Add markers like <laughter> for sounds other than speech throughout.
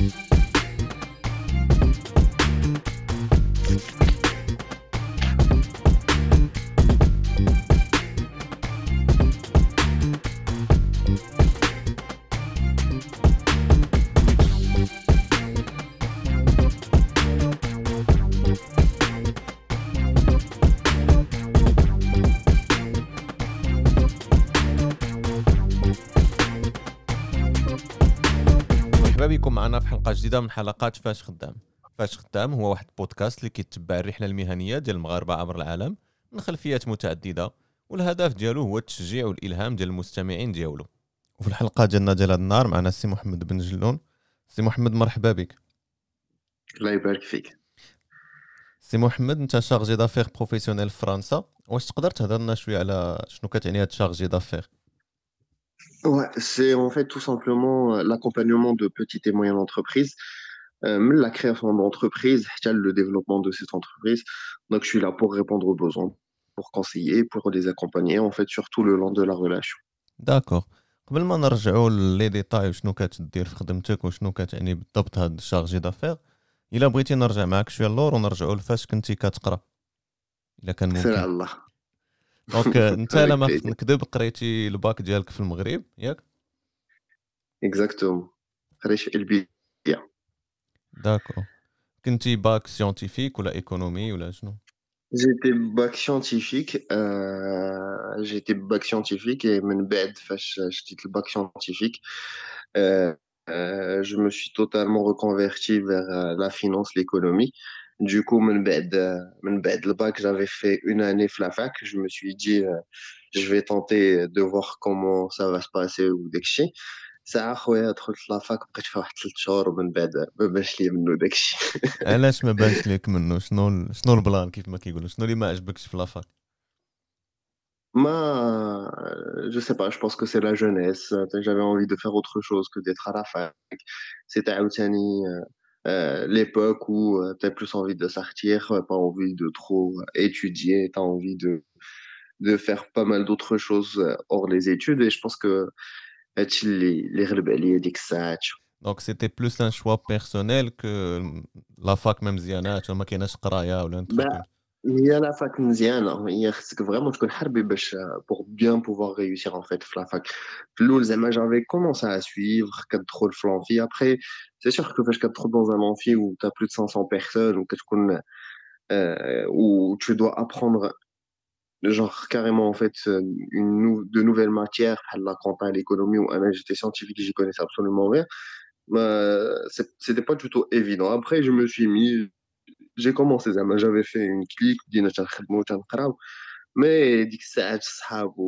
you جديدة من حلقات فاش خدام. فاش خدام هو واحد البودكاست اللي كيتبع الرحلة المهنية ديال المغاربه عبر العالم من خلفيات متعددة والهدف ديالو هو التشجيع والإلهام ديال المستمعين ديالو. وفي الحلقة ديالنا ديال هذا النهار معنا السي محمد بن جلون. سي محمد مرحبا بك. الله يبارك فيك. سي محمد أنت شارجي دافير بروفيسيونيل في فرنسا واش تقدر تهضر لنا شوية على شنو كتعني هاد شارجي دافير Ouais, c'est en fait tout simplement euh, l'accompagnement de petites et moyennes entreprises, euh, la création d'entreprise, le développement de cette entreprise. Donc, je suis là pour répondre aux besoins, pour conseiller, pour les accompagner, en fait, surtout le long de la relation. D'accord. قبل ما نرجعوا لي ديتاي وشنو كتدير في خدمتك وشنو كتعني بالضبط هاد الشارجي دافير الا بغيتي نرجع معاك شويه اللور ونرجعوا لفاش كنتي كتقرا الا كان ممكن الله دونك انت لا ما نكذب قريتي الباك ديالك في المغرب ياك اكزاكتومون قريت في البي داكو كنتي باك سيونتيفيك ولا ايكونومي ولا شنو جيتي باك سيونتيفيك جيتي باك سيونتيفيك et من بعد فاش شديت الباك سيونتيفيك je me suis totalement reconverti vers la finance, l'économie. Du coup, من بعد من بعد le bac, j'avais fait une année la fac. Je me suis dit, euh, je vais tenter de voir comment ça va se passer ou داكشي. ساعة خويا دخلت لافاك بقيت فيها واحد ثلاث شهور ومن بعد ما بانش لي منه داكشي <laughs> علاش ما بانش لك منه شنو شنو البلان كيف ما كيقولوا شنو اللي ما عجبكش في لافاك ما je sais pas je pense que c'est la jeunesse j'avais envie de faire autre chose que d'être à la fac c'était عاوتاني Euh, l'époque où euh, tu as plus envie de sortir, euh, pas envie de trop étudier, tu as envie de, de faire pas mal d'autres choses hors les études. Et je pense que les rebelles, les ça. Donc c'était plus un choix personnel que la fac même Ziana, tu vois, ou هي لا فاك مزيانه هي خصك فريمون تكون حربي باش pour bien pouvoir réussir en fait في لا فاك في الاول زعما j'avais commencé à suivre كتدخل في l'amphi après c'est sûr que فاش كتدخل dans un amphi où tu as plus de 500 personnes ou كتكون euh, où tu dois apprendre genre carrément en fait une de nouvelles matières la compta l'économie ou un j'étais scientifique j'y connaissais absolument rien bah, c'était pas du tout évident après je me suis mis j'ai commencé زعما j'avais fait une clique بدينا تنخدموا وتنقراو. مي ديك الساعات الصحاب و...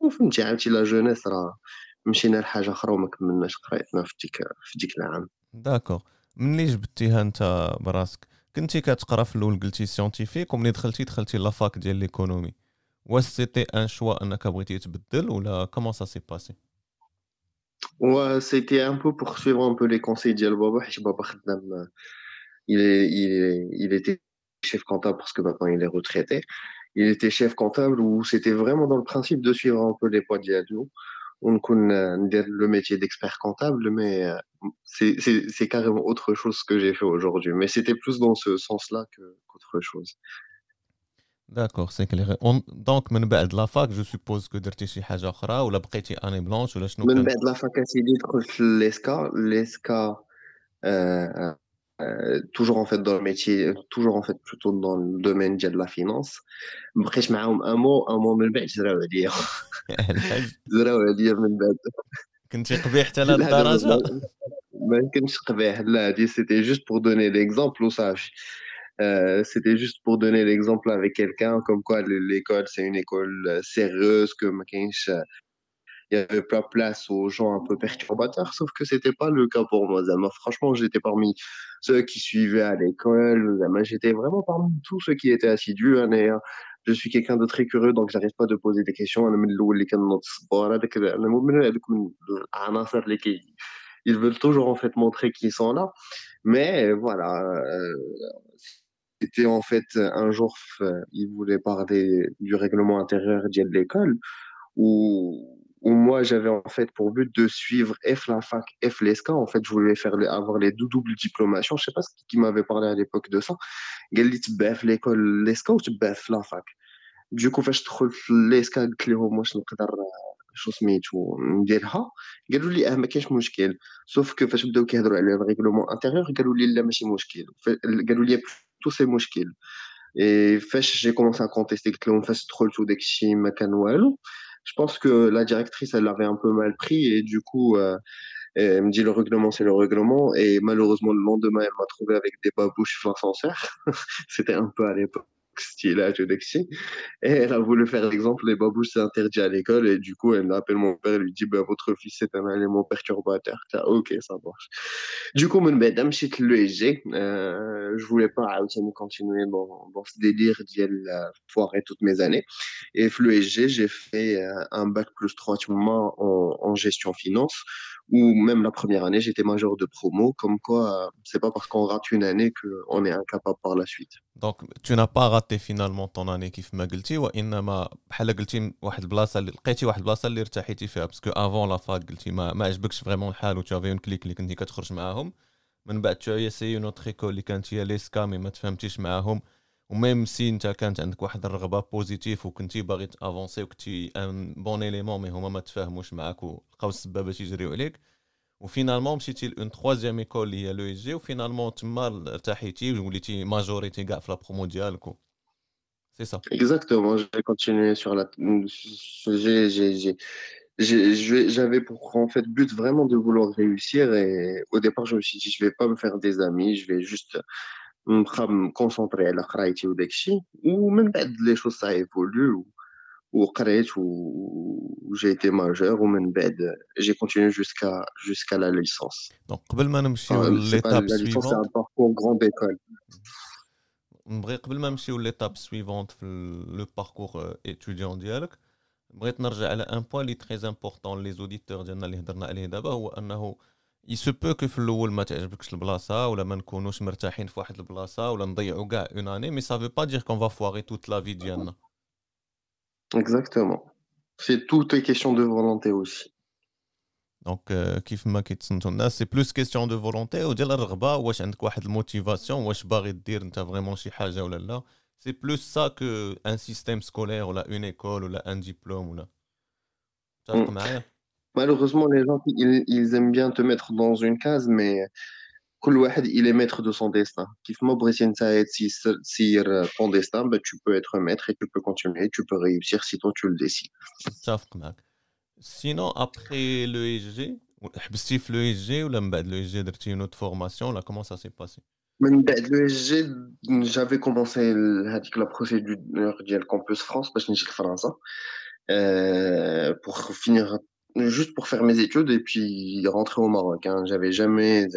وفهمتي عرفتي لا جونيس راه مشينا لحاجة أخرى وما كملناش قرايتنا في ديك في ديك العام. داكوغ ملي جبتيها أنت براسك؟ كنتي كتقرا في الأول قلتي سيونتيفيك وملي دخلتي دخلتي لافاك ديال ليكونومي واش سيتي ان شوا أنك بغيتي تبدل ولا كومون سا سي باسي Ouais, c'était un peu pour suivre un peu les conseils ديال بابا حيت بابا خدام il, est, il, est, il était chef comptable parce que maintenant il est retraité. Il était chef comptable où c'était vraiment dans le principe de suivre un peu les poids d'Yadio. On connaît le métier d'expert comptable, mais euh, c'est carrément autre chose que j'ai fait aujourd'hui. Mais c'était plus dans ce sens-là qu'autre chose. D'accord, c'est clair. Donc, من بعد لا فاك جو سوبوز كو درتي شي حاجه اخرى ولا بقيتي اني بلونش ولا شنو من بعد لا فاك اسيدي دخلت ليسكا ليسكا euh, toujours en fait dans le métier, toujours en fait plutôt dans le domaine de la finance. بقيت معاهم un mot, un mot من بعد زراو عليا زراو عليا من بعد كنتي قبيح حتى لهاد الدرجه ما كنتش قبيح لا هادي c'était juste pour donner l'exemple وصافي Euh, c'était juste pour donner l'exemple avec quelqu'un comme quoi l'école c'est une école sérieuse que ma il y avait pas place aux gens un peu perturbateurs, sauf que c'était pas le cas pour moi. Zama. Franchement, j'étais parmi ceux qui suivaient à l'école. J'étais vraiment parmi tous ceux qui étaient assidus. Hein, et, je suis quelqu'un de très curieux, donc j'arrive pas de poser des questions. Ils veulent toujours en fait montrer qu'ils sont là. Mais voilà, euh, c'était en fait un jour, ils voulaient parler du règlement intérieur de l'école où où moi j'avais en fait pour but de suivre F la fac, F l'ESCA. En fait, je voulais faire avoir les deux doubles diplomations. Je sais pas qui m'avait parlé à l'époque de ça. قال لي تبع في l'école l'ESCA ou تبع في la fac. Du coup, فاش تدخل في l'ESCA قلت لهم واش نقدر شو سميتو نديرها قالوا لي اه ما كاينش مشكل سوف كو فاش بداو كيهضروا على الريغلومون انتيريور قالوا لي لا ماشي مشكل قالوا لي تو سي مشكل Et j'ai commencé à contester que l'on fasse trop le d'Exi Makanwell. je pense que la directrice, elle l'avait un peu mal pris et du coup, euh, elle me dit le règlement, c'est le règlement. Et malheureusement, le lendemain, elle m'a trouvé avec des babouches l'ascenseur. <laughs> C'était un peu à l'époque style à Et elle a voulu faire l'exemple, les babouches, c'est interdit à l'école. Et du coup, elle appelle mon père et lui dit, bah, votre fils est un élément perturbateur. ok, ça marche. Du coup, bête, je l'ESG. Euh, je voulais pas continuer dans, dans ce délire d'y foirer toutes mes années. Et l'ESG, j'ai fait euh, un bac plus 3 en, en gestion finance ou même la première année, j'étais major de promo, comme quoi c'est pas parce qu'on rate une année qu'on est incapable par la suite. Donc tu n'as pas raté finalement ton année كيف ما قلتي وإنما بحال قلتي واحد البلاصة اللي لقيتي واحد البلاصة اللي ارتحيتي فيها باسكو افون لا فاك قلتي ما, ما عجبكش فريمون الحال و تافي اون كليك اللي كنتي كتخرج معاهم. من بعد تو سي اون ايكول اللي كانت هي ليسكا مي ما تفهمتيش معاهم. وميم سي انت كانت عندك واحد الرغبة بوزيتيف وكنتي باغي تأفونسي وكنتي ان بون اليمون مي هما ما تفاهموش معاك ولقاو السبابة تيجريو عليك. وفينالمون مشيتي لون تخوازيام ايكول اللي هي لو اس جي وفينالمون تما ارتحيتي وليتي ماجوريتي كاع في لا برومو ديالك. C'est ça. Exactement. J'ai continué sur la. J'avais pour en fait but vraiment de vouloir réussir et au départ je me suis dit je vais pas me faire des amis, je vais juste me concentrer à la création ou d'Ekshi ou même bête les choses ça évolue ou ou j'ai été majeur ou même bête j'ai continué jusqu'à jusqu'à la licence. Donc, avant de l'étape suivante, c'est un parcours grande école. Mhm. نبغي قبل ما نمشيو ليتاب سويفونت في لو باركور étudiant ديالك بغيت نرجع على ان بوين اللي تري امبورطون لي زوديتور ديالنا اللي هضرنا عليه دابا هو انه il se peut que في الاول ما تعجبكش البلاصه ولا ما نكونوش مرتاحين في واحد البلاصه ولا نضيعوا كاع اون اني مي سافي با دير كون فا فواري توت لا في ديالنا Exactement. C'est tout est question de volonté aussi. دونك كيف ما كيتصنتوا الناس سي بلوس كيستيون دو فولونتي وديال الرغبه واش عندك واحد الموتيفاسيون واش باغي دير انت فريمون شي حاجه ولا لا سي بلوس سا كو ان سيستيم سكولير ولا اون ايكول ولا ان ديبلوم ولا تتفق معايا Malheureusement, les gens, ils, ils aiment bien te mettre dans une case, mais كل واحد il est maître de son destin كيف ما بغيتي نتايا تسير ton destin bah, tu peux être maître et tu peux continuer tu peux réussir si toi tu le décides متفق معك sinon après le ESG حبستي في لو اس جي ولا من بعد لو اس جي درتي اون اوت فورماسيون ولا كومون سا سي باسي من بعد لو اس جي جافي كومونسي هذيك لا بروسيدور ديال كومبوس فرانس باش نجي لفرنسا pour finir juste pour faire mes études et puis rentrer au Maroc. Hein. J'avais jamais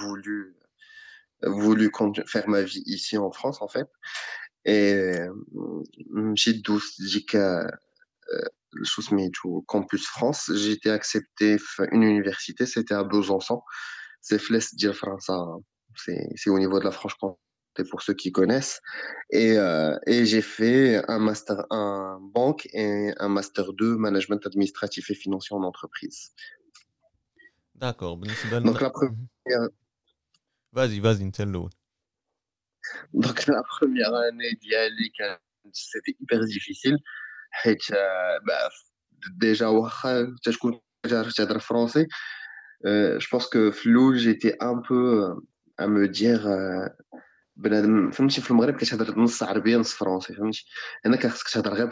voulu, voulu faire ma vie ici en France, en fait. Et j'ai 12, j'ai qu'à au campus France, j'ai été accepté une université, c'était à Besançon. C'est Fles France, c'est au niveau de la Franche-Comté pour ceux qui connaissent. Et, euh, et j'ai fait un master 1 banque et un master 2 management administratif et financier en entreprise. D'accord. Donc la première... Vas-y, vas-y, tell Donc la première année d'y aller, c'était hyper difficile. Et, euh, bah, déjà, français. Euh, je pense que flou, j'étais un peu euh, à me dire بنادم فهمتي في المغرب كتهضر نص عربيه نص فرونسي فهمتي هنا كان خصك تهضر غير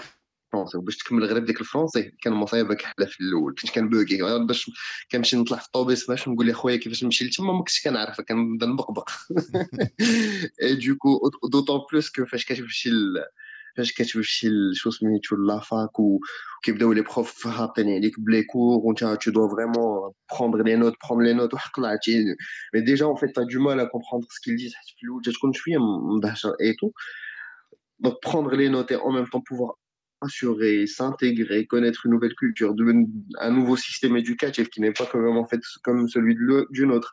فرونسي وباش تكمل غير ديك الفرونسي كان مصايبه كحله في الأول كنت كنبوكي باش كنمشي نطلع في الطوبيس باش نقول لخويا كيفاش نمشي لتما ما كنتش كنعرف كنبدا نبقبق اي دوكو دوطون بلوس كو فاش كتمشي فاش كتمشي شو سميتو لافاك وكيبداو لي بروف هابطين عليك بلي كور وانت tu dois vraiment prendre les notes prendre les notes وحق العتي mais déjà en fait tu as du mal à comprendre ce qu'ils disent حيت في الاول تكون شويه مبهشر اي تو donc prendre les notes et en même temps pouvoir assurer, s'intégrer, connaître une nouvelle culture, un nouveau système éducatif qui n'est pas quand même en fait comme celui d'une autre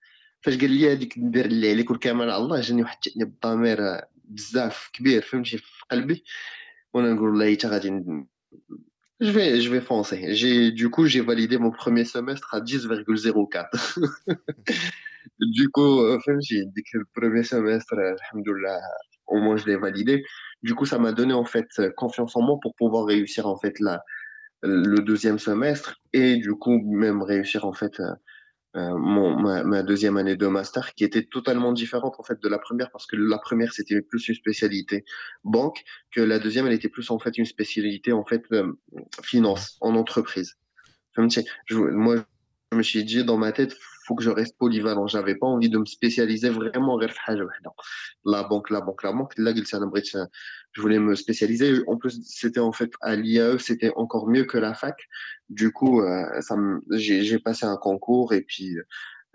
فاش قال لي هذيك ندير اللي عليك والكمال على الله جاني واحد التأنيب الضمير بزاف كبير فهمتي في قلبي وانا نقول والله حتى غادي Je vais, je vais foncer. J'ai, du coup, j'ai validé mon premier semestre à 10,04. <laughs> du coup, euh, j'ai dit que le premier semestre, au moins je l'ai validé. Du coup, ça m'a donné en fait confiance en moi pour pouvoir réussir en fait la, le deuxième semestre et du coup même réussir en fait euh, mon, ma, ma, deuxième année de master qui était totalement différente en fait de la première parce que la première c'était plus une spécialité banque que la deuxième elle était plus en fait une spécialité en fait euh, finance en entreprise. Je, moi je me suis dit dans ma tête faut que je reste polyvalent j'avais pas envie de me spécialiser vraiment la banque la banque la banque là je voulais me spécialiser en plus c'était en fait à l'IAE c'était encore mieux que la fac du coup euh, ça j'ai passé un concours et puis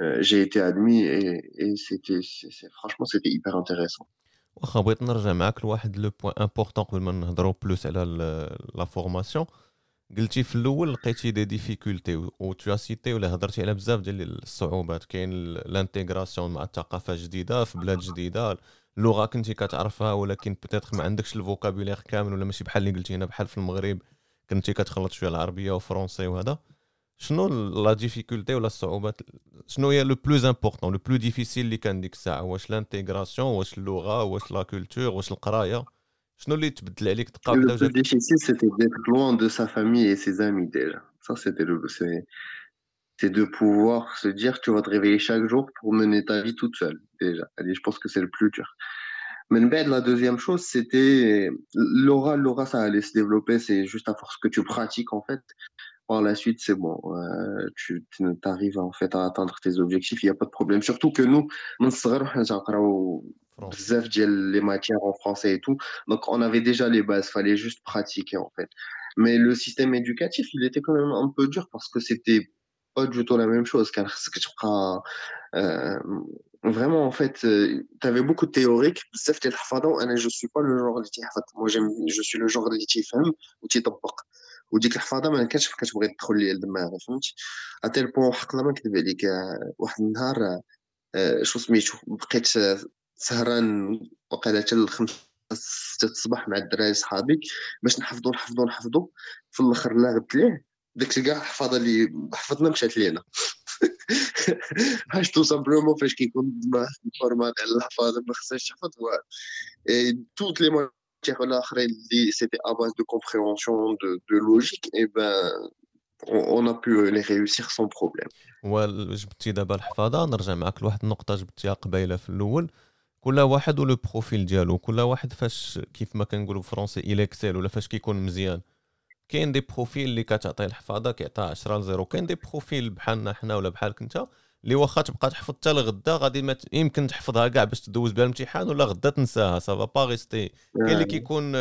euh, j'ai été admis et, et c'était franchement c'était hyper intéressant واخا بغيت نرجع معاك لواحد لو بوين امبورطون قبل ما نهضروا بلوس على لا فورماسيون قلتي في الأول لقيتي دي ديفيكولتي و تو سيتي ولا هضرتي على بزاف ديال الصعوبات. كاين الانتيغراسيون مع ثقافه جديدة في بلاد جديدة. اللغة كنتي كتعرفها ولكن بتاتخ ما عندكش الفوكابولير كامل ولا ماشي بحال اللي قلتي هنا بحال في المغرب كنتي كتخلط شوية العربية وفرونسي وهذا. شنو لا ديفيكولتي ولا الصعوبات؟ شنو هي لو بلوز امبورطون لو بلو ديفيسيل اللي كان ديك الساعة؟ واش لانتيغراسيون واش اللغة؟ واش لا كولتور واش القراية؟ Le plus difficile, c'était d'être loin de sa famille et ses amis déjà. Ça, c'était le, c'est de pouvoir se dire tu vas te réveiller chaque jour pour mener ta vie toute seule déjà. je pense que c'est le plus dur. Mais la deuxième chose, c'était l'aura. L'aura, ça allait se développer. C'est juste à force que tu pratiques en fait. Par la suite, c'est bon. Euh, tu arrives en fait à atteindre tes objectifs. Il n'y a pas de problème. Surtout que nous, les matières en français et tout. Donc, on avait déjà les bases, fallait juste pratiquer en fait. Mais le système éducatif, il était quand même un peu dur parce que c'était pas du tout la même chose. Car ce que tu prends, euh, vraiment, en fait, euh, tu avais beaucoup de théoriques. Je suis pas le genre de Moi, je suis le genre de femme ou تيطبق وديك الحفاظه ما كانش كتبغي تدخل ليا الدماغ فهمتي اتيل بوان حقنا ما نكذب عليك واحد النهار شو سميتو بقيت سهران وقيلا حتى الخمسة ستة الصباح مع الدراري صحابي باش نحفظو نحفظو نحفظو. في الأخر لاغبت ليه. داك كاع الحفاظه اللي حفظنا مشات لينا. <laughs> حاج تو سامبلومون فاش كيكون الدماغ فورمات على الحفاظه ما خصهاش تحفظ. توت لي ماتيغ الاخرين اللي سيتي ا باز دو كومبريهونسيون دو لوجيك اي بان a pu les réussir sans problème. وجبتي دابا الحفاظة. نرجع معك لواحد النقطة جبتيها قبيلة في الأول. كل واحد ولو بروفيل ديالو كل واحد فاش كيف ما كنقولوا بالفرونسي إلى اكسل ولا فاش كيكون مزيان. كاين دي بروفيل اللي كتعطيه الحفاظة كيعطيها 10 ل 0 كاين دي بروفيل بحالنا حنا ولا بحالك انت اللي واخا تبقى تحفظ حتى لغدا غادي ما يمكن تحفظها كاع باش تدوز بها الامتحان ولا غدا تنساها. سافا با ريستي كاين اللي كيكون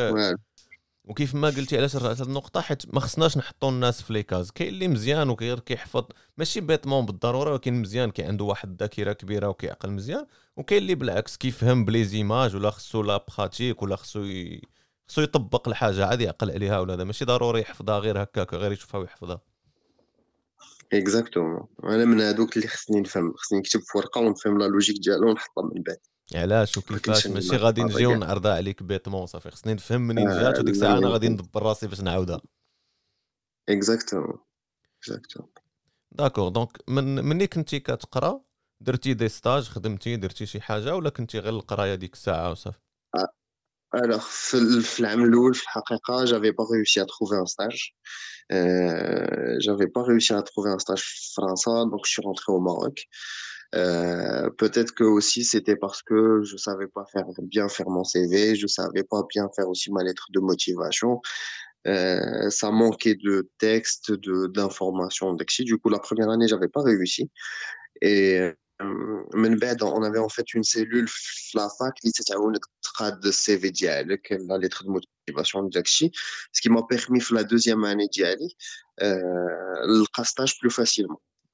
وكيف ما قلتي علاش رجعت هذه النقطة حيت ما خصناش نحطوا الناس في ليكاز. كاين اللي مزيان وغير كيحفظ ماشي بيتمون بالضرورة ولكن مزيان كي عنده واحد الذاكرة كبيرة وكيعقل مزيان. وكاين اللي بالعكس كيفهم بلي زيماج ولا خصو لا براتيك ولا خصو ي... خصو يطبق الحاجة عادي يعقل عليها ولا هذا. ماشي ضروري يحفظها غير هكاك غير يشوفها ويحفظها. اكزاكتومون أنا من هذوك اللي خصني نفهم خصني نكتب في ورقة ونفهم لا لوجيك ديالو ونحطها من بعد علاش وكيفاش؟ ماشي غادي نجيو ونعرضها عليك بيتمون صافي خصني نفهم منين آه، جات وديك الساعة أنا غادي ندبر راسي باش نعاودها. اكزاكتومون اكزاكتومون داكور دونك من ملي كنتي كتقرا درتي دي ستاج خدمتي درتي شي حاجة ولا كنتي غير القراية ديك الساعة وصافي Alors, في العام الأول في الحقيقة j'avais pas réussi à trouver un stage. Euh, j'avais pas réussi à trouver un stage في فرنسا donc je suis rentré au Maroc. Euh, peut-être que aussi c'était parce que je savais pas faire bien faire mon CV, je savais pas bien faire aussi ma lettre de motivation. Euh, ça manquait de texte, de d'informations. Du coup, la première année, j'avais pas réussi. Et euh, on avait en fait une cellule la fac qui de CV la lettre de motivation de ce qui m'a permis la deuxième année d'y aller euh, le stage plus facilement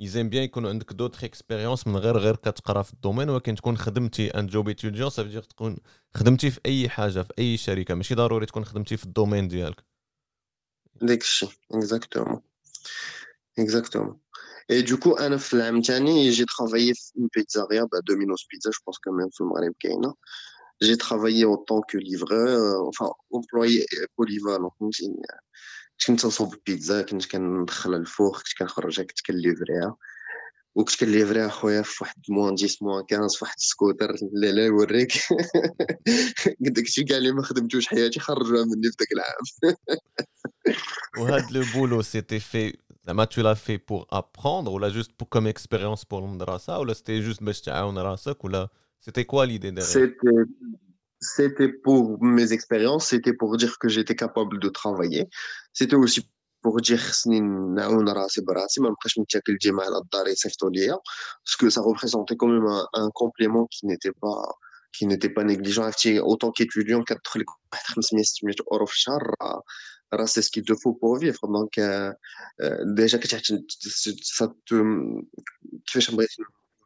يزيم بيان يكون عندك دوطخ اكسبيريونس من غير غير كتقرا في الدومين. ولكن تكون خدمتي ان جوب ايتوديون سافيدير تكون خدمتي في أي حاجة في أي شركة. ماشي ضروري تكون خدمتي في الدومين ديالك. داك الشيء. اكزاكتومون اكزاكتومون اي دوكو أنا في العام الثاني جي ترافايي في اون بيتزاريا با دومينوس بيتزا جو بونس كمان في المغرب كاينة. جي ترافايي أو طون كو ليفرور enfin بوليفالون فهمتيني كنت كنصوب البيتزا كنت كندخلها الفوق كنت كنخرجها كنت كنليفريها وكنت كنليفريها خويا في واحد موان 10 موان 15 في واحد السكوتر لا لا يوريك. داكشي كاع اللي ما خدمتوش حياتي خرجوها مني في داك العام. <laughs> وهاد لو بولو سيتي في زعما تو لا في بور ابروندر ولا جوست بور كوم اكسبيريونس بور المدرسة ولا سيتي جوست باش تعاون راسك ولا سيتي كوا ليدي ديغيغ c'était pour mes expériences, c'était pour dire que j'étais capable de travailler. C'était aussi pour dire parce que ça représentait quand même un, complément qui n'était pas qui n'était pas autant qu'étudiant c'est ce qu'il te faut pour vivre donc euh, euh, déjà ça te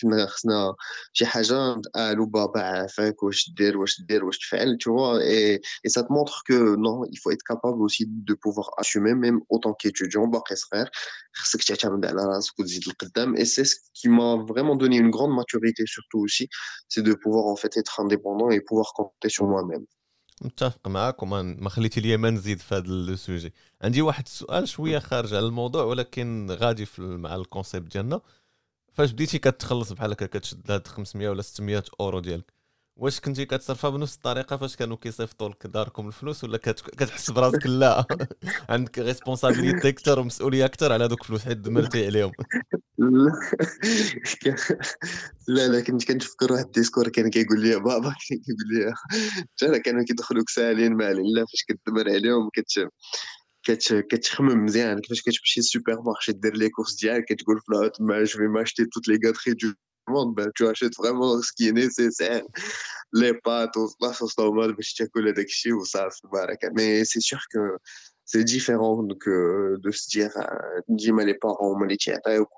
كنا خصنا شي حاجه نتقالوا بابا عافاك واش دير واش دير واش تفعل tu vois et, et ça te montre que non il faut être capable aussi de pouvoir assumer même autant qu'étudiant باقي صغير خصك تعتمد على راسك وتزيد القدام et c'est ce qui m'a vraiment donné une grande maturité surtout aussi c'est de pouvoir en fait être indépendant et pouvoir compter sur moi-même متفق معاك وما ما خليتي لي ما نزيد في هذا السوجي عندي واحد السؤال شويه خارج على الموضوع ولكن غادي في مع الكونسيبت ديالنا فاش بديتي كتخلص بحال هكا كتشد هاد 500 ولا 600 أورو ديالك واش كنتي كتصرفها بنفس الطريقة فاش كانوا كيصيفطوا لك داركم الفلوس ولا كتحس براسك لا؟ <laughs> عندك ريسبونسابيلتي أكثر ومسؤولية أكثر على هذوك الفلوس حيت دمرتي عليهم. لا لا كنت كنتفكر واحد الديسكور كان كيقول لي بابا كان كيقول لي كانوا كيدخلوك سالين مع لا فاش كتدمر عليهم كت كتخمم مزيان كيفاش كتمشي للسوبر مارشي دير لي كورس ديالك كتقول في الوقت ما جو في ماشتي توت لي غاتري دو monde ben tu achètes vraiment ce qui est nécessaire les pâtes la sauce tomate باش تاكل هذاك الشيء وصافي بركه mais c'est sûr que c'est différent que de se dire ديما لي بارون هما اللي تيعطيوك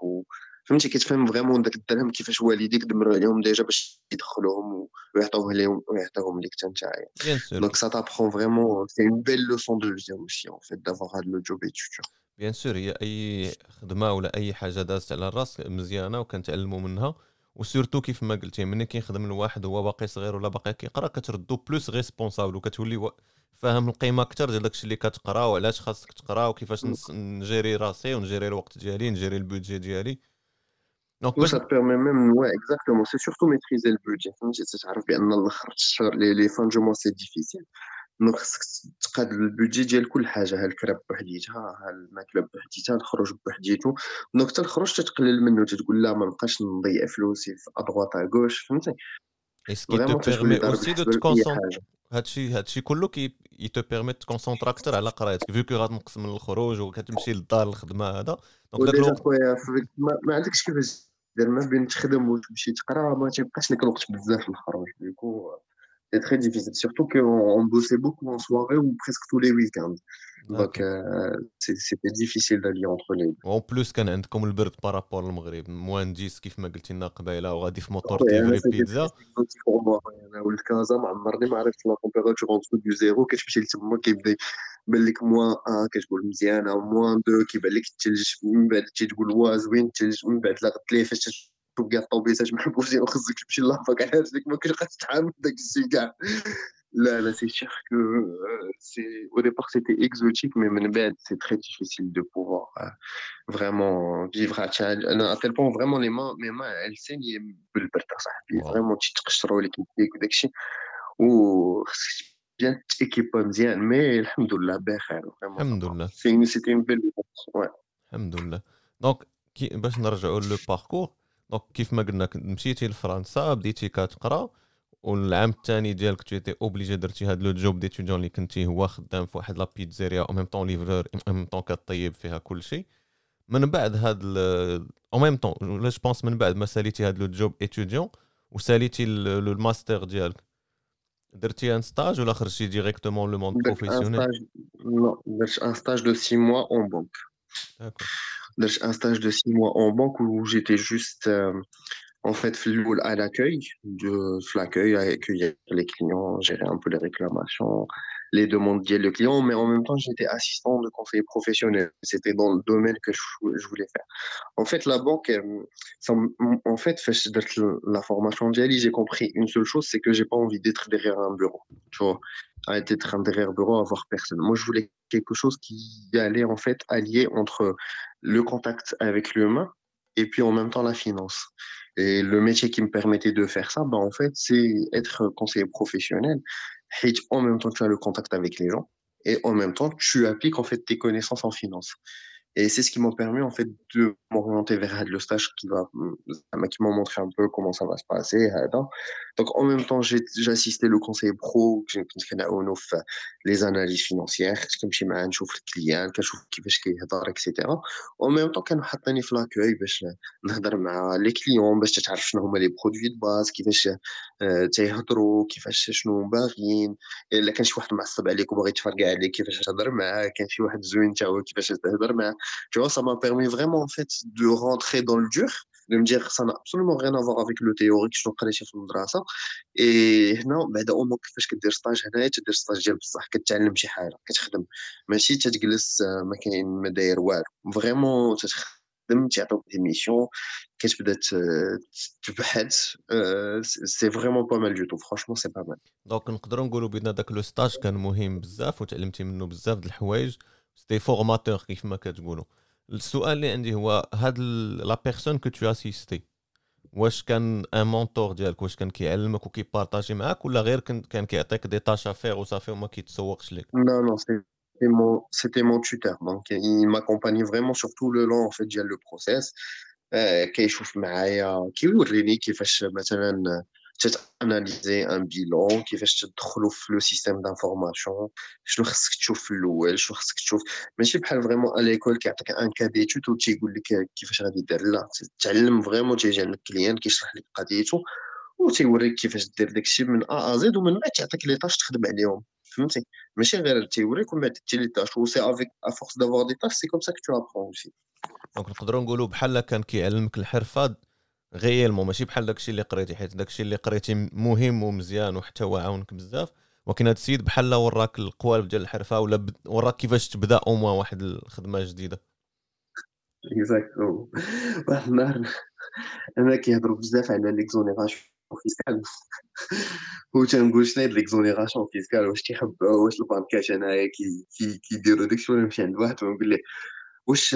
فهمتي كتفهم فريمون داك الدرهم كيفاش والديك دمروا عليهم ديجا باش يدخلوهم ويعطوه لهم ويعطيهم لك حتى نتايا دونك سا تابخون فريمون سي اون بيل لوسون دو في اوسي اون فيت دافوار هاد لو جوب ايتيديون بيان سور هي اي خدمه ولا اي حاجة دازت على الراس مزيانه وكنتعلموا منها وسورتو كيف ما قلتي ملي كيخدم الواحد وهو باقي صغير ولا باقي كيقرا كتردو بلوس ريسبونسابل وكتولي فاهم القيمه أكثر ديال داكشي اللي كتقرا وعلاش خاصك تقرا وكيفاش نجيري راسي ونجيري الوقت ديالي نجيري البودجي ديالي دونك باش تبيرمي ميم نوا اكزاكتومون سي سورتو ميتريزي البودجي فهمتي تعرف بان الآخر الشهر لي فان جو سي ديفيسيل دونك خصك تقاد البودجي ديال كل حاجة ها الكراب بوحديتها ها الماكله بوحديتها الخروج بوحديتو دونك حتى الخروج تتقلل منه تتقول لا ما نبقاش نضيع فلوسي في ادغوات غوش فهمتي اسكي ce بيرمي اوسي دو تكونسونتري. هادشي هادشي كله كي يتو بيرميت تكونسونطرا أكثر على قرايتك. فيكو غتنقص من الخروج وكتمشي للدار الخدمة هذا دونك داك خويا ما, عندكش كيفاش دير ما بين تخدم وتمشي تقرا ما تيبقاش لك الوقت بزاف للخروج ديكو سي تري ديفيسيل سورتو كو اون بوسي بوكو اون سواري و بريسك تو لي ويكاند C'était difficile d'allier entre les deux. En plus, كان عندكم البرد بارابور للمغرب موان 10 كيف ما قلتي لنا قبيلة وغادي في موتور تيفري بيتزا. أنا ولد كازا ما عمرني ما عرفت لا تمبيراتور اون دو زيرو كتمشي لتما؟ كيبدا يبان لك موان 1 كتقول مزيانة. موان 2 كيبان لك الثلج من بعد تقول وا زوين الثلج من بعد لا غتلي فاش تبقى الطوبيسات محبوسين وخصك تمشي لافاك على رجلك ما كتبقاش تحمل داك الشيء كاع. Là, là c'est sûr que euh, c'est au départ c'était exotique, mais c'est très difficile de pouvoir euh, vraiment vivre à Tchad. À tel point vraiment les mains, mes mains elles saignent vraiment tu te les كي ou bien équipe مزيان mais الحمد لله بخير vraiment الحمد لله c'était une belle ouais الحمد لله دونك باش نرجعوا لو باركور دونك كيف ما قلنا مشيتي لفرنسا بديتي كتقرا والعام الثاني ديالك تي اوبليجي درتي هاد لو جوب ديتوديون اللي كنتي هو خدام في واحد لا بيتزيريا او ميم طون ليفرور او ميم طون كطيب فيها كل شيء من بعد هاد او ميم طون ولا جو بونس من بعد ما ساليتي هاد لو جوب ايتوديون وساليتي الماستر ديالك درتي ان ستاج ولا خرجتي ديريكتومون لو موند بروفيسيونيل نو درت ان ستاج دو 6 موا اون بانك درت ان ستاج دو 6 موا اون بانك و جيتي جوست en fait, à l'accueil, de l'accueil, accueillir les clients, gérer un peu les réclamations, les demandes liées le client, mais en même temps, j'étais assistant de conseiller professionnel. C'était dans le domaine que je, voulais faire. En fait, la banque, en fait, la formation d'IALI, j'ai compris une seule chose, c'est que j'ai pas envie d'être derrière un bureau. Tu vois, d'être derrière un bureau, avoir personne. Moi, je voulais quelque chose qui allait, en fait, allier entre le contact avec l'humain et puis en même temps la finance. Et le métier qui me permettait de faire ça, bah, en fait, c'est être conseiller professionnel. Et en même temps, tu as le contact avec les gens et en même temps, tu appliques en fait tes connaissances en finance. Et c'est ce qui m'a permis en fait de m'orienter vers le stage qui va qui m'a montré un peu comment ça va se passer. Donc en même temps, j'ai assisté le conseil pro كنت les analyses financières كنمشي معاه نشوف الكليان كنشوف كيفاش كيهضر etc. En même temps كانوا حاطيني في لاكوي باش نهضر مع لي كليون باش تعرف شنو هما لي برودوي دو باز كيفاش تيهضروا كيفاش شنو باغيين الا كان شي واحد معصب عليك وباغي يتفرقع عليك كيفاش تهضر معاه كان شي واحد زوين حتى هو كيفاش تهضر معاه Tu vois, ça m'a permis vraiment en fait de rentrer dans le dur, de me dire ça n'a absolument rien à voir avec le théorique je suis في المدرسة et هنا بعد أمك كيفاش كدير ستاج هنايا تدير ستاج ديال بصح كتعلم شي حاجة كتخدم ماشي تتجلس ما كاين ما داير والو فريمون تخدم تعطيوك دي ميسيون كتبدا تبحث سي فريمون با مال دو تو فرانشمون سي با مال دونك نقدروا نقولوا بأن داك لو ستاج كان مهم بزاف وتعلمتي منه بزاف د الحوايج. سيتي فورماتور كيف ما كتقولوا السؤال اللي عندي هو هاد لا بيرسون كو تو اسيستي واش كان ان مونتور ديالك واش كان كيعلمك وكيبارطاجي معاك ولا غير كان كيعطيك دي تاش افير وصافي وما كيتسوقش لك لا نو c'était mon c'était mon tuteur. Donc il m'accompagnait tout le long en fait ديال le process. كيشوف معايا كيوريني كيفاش مثلا تاناليزي ان بيلون كيفاش تدخلوا في لو سيستيم دانفورماسيون شنو خصك تشوف في الأول شنو خصك تشوف ماشي بحال فريمون اليكول كيعطيك ان كا ديتود وتيقول لك كيفاش غادي دير لا تعلم فريمون تيجي عندك كليان كيشرح لك قضيته وتيوريك كيفاش دير داكشي من ا ا زد ومن بعد تيعطيك لي تاش تخدم عليهم فهمتي ماشي غير تيوريك ومن بعد تي لي تاش و سي افيك ا فورس دافوار دي تاش سي كوم سا كو تو ابرون دونك نقدروا نقولوا بحال كان كيعلمك الحرفه غيالمون ماشي بحال داكشي اللي قريتي حيت داكشي اللي قريتي مهم ومزيان وحتى هو عاونك بزاف. ولكن هذا السيد بحال وراك القوالب ديال الحرفة ولا وراك كيفاش تبدا أو موان واحد الخدمة جديدة. اكزاكتو واحد النهار أنا كيهضروا بزاف على ليكزونيراسيون فيسكال و تنقول شنو هاد فيسكال واش تيخبعوا واش البنكات هنايا كيديروا داكشي ولا نمشي عند واحد ونقول ليه؟ واش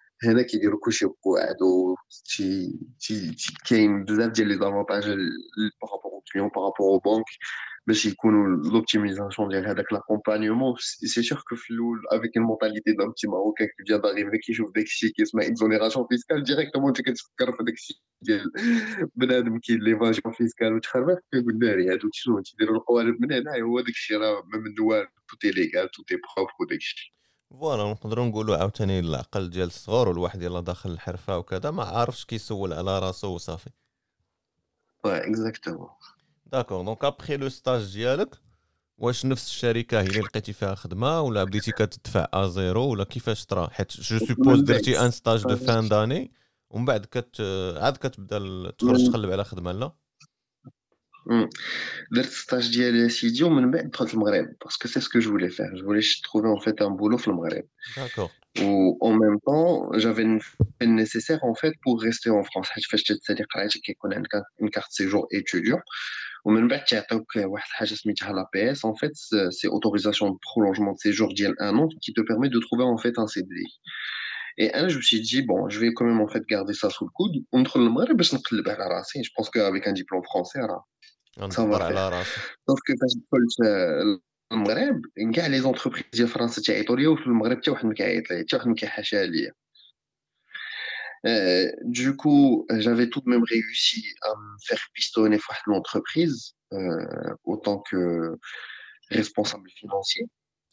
هنا كيديروا كلشي بوحدو كاين بزاف ديال لي زافونتاج بارابور او كليون بارابور او بانك باش يكونوا لوبتيميزاسيون ديال هذاك لاكومبانيومون سي سيغ كو في الاول افيك المونتاليتي دان بتي ماروكان كي فيان داريفي كيشوف داك الشيء كيسمع اكزونيراسيون فيسكال ديريكتومون انت كتفكر في داك الشيء ديال بنادم كاين ليفاجيون فيسكال وتخربق كيقول ناري هادو شنو تيديروا القوالب من هنا هو داك الشيء راه ما من والو توتي ليغال توتي بروب وداك الشيء فوالا نقدروا نقولوا عاوتاني العقل ديال الصغور والواحد يلاه داخل الحرفة وكذا ما عارفش كيسول على راسو وصافي. إكزاكتومون. داكور دونك أبخي لو ستاج ديالك واش نفس الشركة هي اللي لقيتي فيها خدمة ولا بديتي كتدفع آ زيرو ولا كيفاش ترى؟ حيت جو سوبوز درتي ان ستاج دو فان داني ومن بعد كت عاد كتبدا تخرج تقلب على خدمة لا. درت stage ديالي سيدي ومن بعد دخلت المغرب parce que c'est ce que je voulais faire je voulais trouver en fait un boulot في المغرب داكور ou en même temps j'avais le nécessaire en fait pour rester en France حيت فاش تتسالي قرايتك كيكون عندك une carte séjour étudiant ومن بعد تعطيوك واحد الحاجه سميتها لا بي اس en fait c'est autorisation de prolongement de séjour ديال un an qui te permet de trouver en fait un CDI et un, je me suis dit, bon, je vais quand même en fait garder ça sous le coude. Entre le Maghreb, je pense qu'avec un diplôme français, alors, ça va faire. Sauf que quand je le Maghreb, كاع les entreprises ديال فرنسا تعيطوا لي وفي المغرب حتى واحد ما كيعيط لي حتى واحد ما كيحاشا ليا du coup, j'avais tout de même réussi à me faire pistonner dans l'entreprise euh, autant que responsable financier.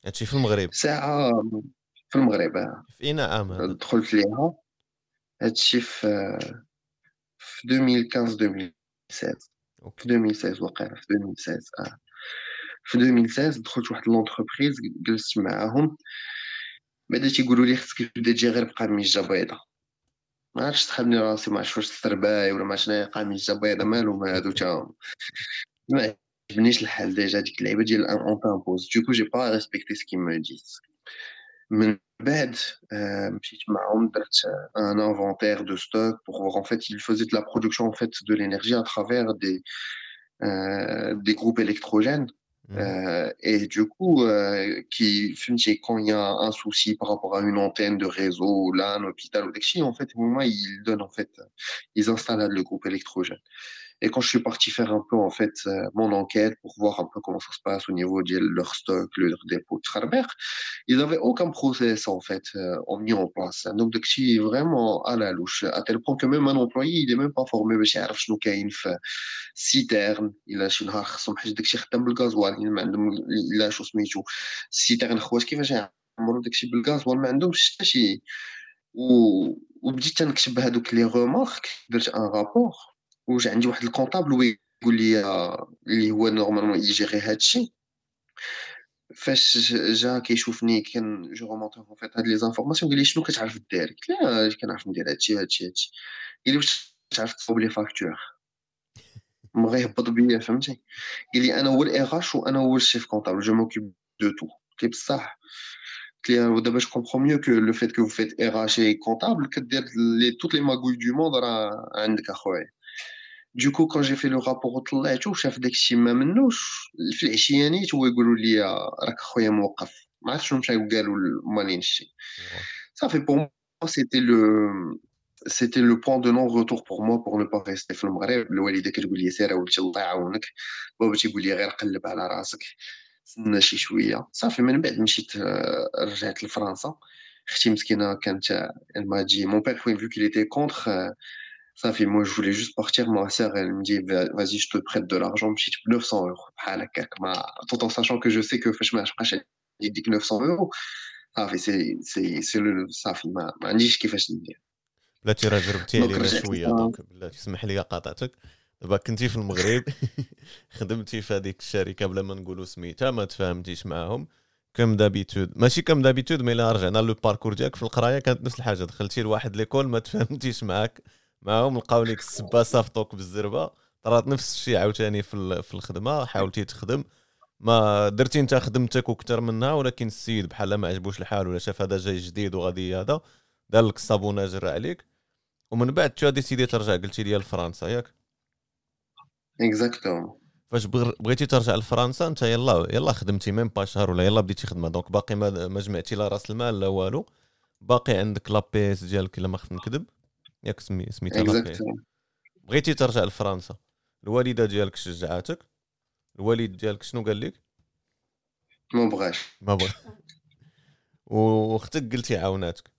هادشي في المغرب ساعة في المغرب في اين عام هذا؟ دخلت ليها هادشي في في 2015 2016 في 2016 واقيلا في 2016 آه في 2016 دخلت واحد لونتربريز جلست معاهم بعدا تيقولوا لي خصك تبدا تجي غير بقميجه بيضاء ما عرفتش تخلني راسي ما عرفتش واش الترباي ولا ما شنو قميجه بيضاء ما هادو تا ما عجبنيش الحال ديجا ديك اللعيبه ديال اون تامبوز دوكو جي با ريسبكتي سكي مو ديت من bed. Euh, un inventaire de stock pour voir en fait, il faisait de la production en fait de l'énergie à travers des euh, des groupes électrogènes. Mmh. Euh, et du coup, euh, qui, quand il y a un souci par rapport à une antenne de réseau, là, un hôpital ou des en fait, au moment, ils donnent, en fait, ils installent le groupe électrogène. et quand je suis parti faire un peu en fait euh, mon enquête pour voir un peu comment ça se passe au niveau de leur stock, leur dépôt de Harber, ils n'avaient aucun process en fait euh, mis en place. Donc c'est vraiment à la louche, à tel point que même un employé il est même pas formé باش يعرف شنو كاين في سيترن الا شي نهار خصهم حاجه داكشي خدام بالغازوال ما عندهم الا شو سميتو سيترن خوات كيفاش يعمروا داكشي بالغازوال ما عندهمش حتى شي و وبديت تنكتب هذوك لي رومارك درت ان رابور وجا عندي واحد الكونطابل هو يقول لي اللي هو نورمالمون يجيري هادشي فاش جا كيشوفني كان جو رومونتي فيت هاد لي زانفورماسيون قال لي شنو كتعرف دير قلت له كنعرف ندير هادشي هادشي هادشي. قال لي واش تعرف تصوب لي فاكتور بغا يهبط بيا فهمتي؟ قال لي أنا هو الاغاش وأنا هو الشيف كونطابل جو موكيب دو تو قلت لي بصح. قلت لي ودابا جو كومبخون ميو كو لو فيت كو فيت اغاش اي كونطابل كدير لي توت لي ماغوي دو موند راه عندك أخويا. Du coup, quand j'ai fait le rapport طلعته وشاف داكشي ما منوش في العشيانيت هو يقولوا لي راك خويا موقف. ما عرفتش شنو مشاو قالوا المالين الشي صافي بور موا سيتي لو سيتي لو بوان دو نون روتور بور موا بور نو با ريستي في المغرب. الوالده كتقول لي سير ولدي الله يعاونك. بابا تيقول لي غير قلب على راسك. سنى شي شوية. صافي من بعد مشيت رجعت لفرنسا. أختي مسكينة كانت ما تجي مون بير فوين فيو كيل ايتي كونتر Ça fait, moi, je voulais juste partir. Ma sœur, elle me dit, vas-y, je te prête de l'argent. Dis, 900 euros. Tout en sachant que je sais que je que 900 euros. Ça fait, c'est le, ça fait, ما عنديش كيفاش ندير. بلاتي راه جربتي علينا شوية دونك بلاتي اسمح لي قاطعتك دابا كنتي في المغرب <laughs> خدمتي في هذيك الشركة بلا ما نقولوا سميتها ما تفاهمتيش معاهم كم دابيتود ماشي كم دابيتود مي الا رجعنا لو باركور ديالك في القراية كانت نفس الحاجة دخلتي لواحد ليكول ما تفاهمتيش معاك معاهم لقاو لك السبه صافطوك بالزربة. طرات نفس الشيء عاوتاني في في الخدمة حاولتي تخدم. ما درتي انت خدمتك وكثر منها ولكن السيد بحال ما عجبوش الحال ولا شاف هذا جاي جديد وغادي هذا دار لك الصابونه جرى عليك. ومن بعد تو ديسيدي ترجع قلتي لي لفرنسا ياك؟ اكزاكتومون فاش بغيتي ترجع لفرنسا انت يلا يلا خدمتي ميم با شهر ولا يلا بديتي خدمة. دونك باقي ما جمعتي لا راس المال لا والو. باقي عندك لابيس ديالك إلا ما خفت نكذب. ياك سمي سميتها بغيتي ترجع لفرنسا. الوالدة ديالك شجعاتك الوالد ديالك شنو قال لك؟ ما بغاش. ما بغا <laughs> واختك قلتي عاوناتك.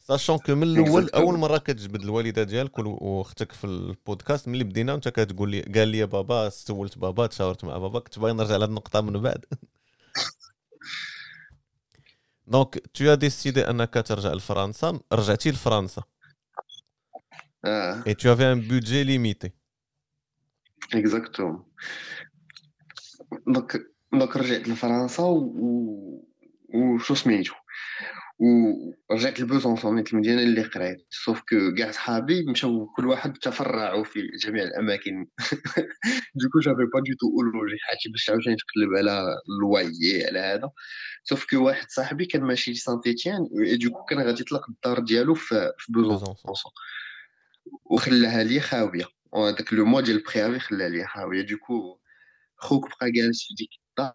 ساشون كو من الأول أول مرة كتجبد الوالدة ديالك واختك في البودكاست ملي بدينا وانت كتقول لي قال لي بابا سولت بابا تشاورت مع بابا كنت باغي نرجع لهاد النقطة من بعد. دونك تو ديسيدي أنك ترجع لفرنسا. رجعتي لفرنسا. Ah. Et tu avais un budget limité. Exactement. Donc, donc رجعت لفرنسا و وشو سميتو ورجعت لبوزونسون نيت المدينة اللي قريت سوف كو كاع صحابي مشاو كل واحد تفرعوا في جميع الاماكن دوكو جافي با دو تو اولوجي حياتي باش عاوتاني تقلب على الوايي على هذا سوف كو واحد صاحبي كان ماشي لسان تيتيان دوكو كان غادي يطلق الدار ديالو في في بوزونسون وخلاها لي خاوية. وهذاك لو موا ديال البريافي خلاها لي خاوية. دوكو خوك بقى جالس في ديك الدار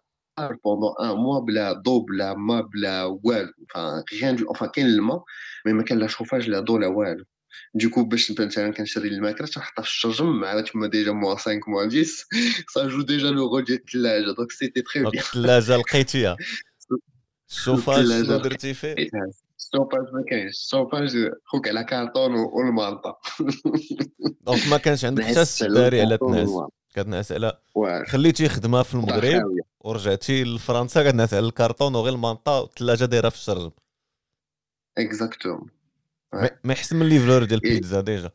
pendant un mois بلا ضو بلا ما بلا والو. Du enfin كاين الماء مي ما كان لا شوفاج لا ضو لا والو. دوكو باش مثلا كنشري الماكلة تنحطها في الشرجم مع تما ديجا موان 5 موان 10 سا جو ديجا لو رول ديال الثلاجه دونك سيتي تري بيان الثلاجه لقيتيها الشوفاج شنو درتي فيه الشوفاج ما كاينش الشوفاج خوك على كارطون والمالطه دونك ما كانش عندك حتى السداري على الناس. كتنعس على خليتي خدمة في المغرب ورجعتي لفرنسا كتنعس على الكرتون وغير المنطا والثلاجه دايرة في الشرجم. اكزاكتوم ما يحسن من ليفرور ديال البيتزا ديجا.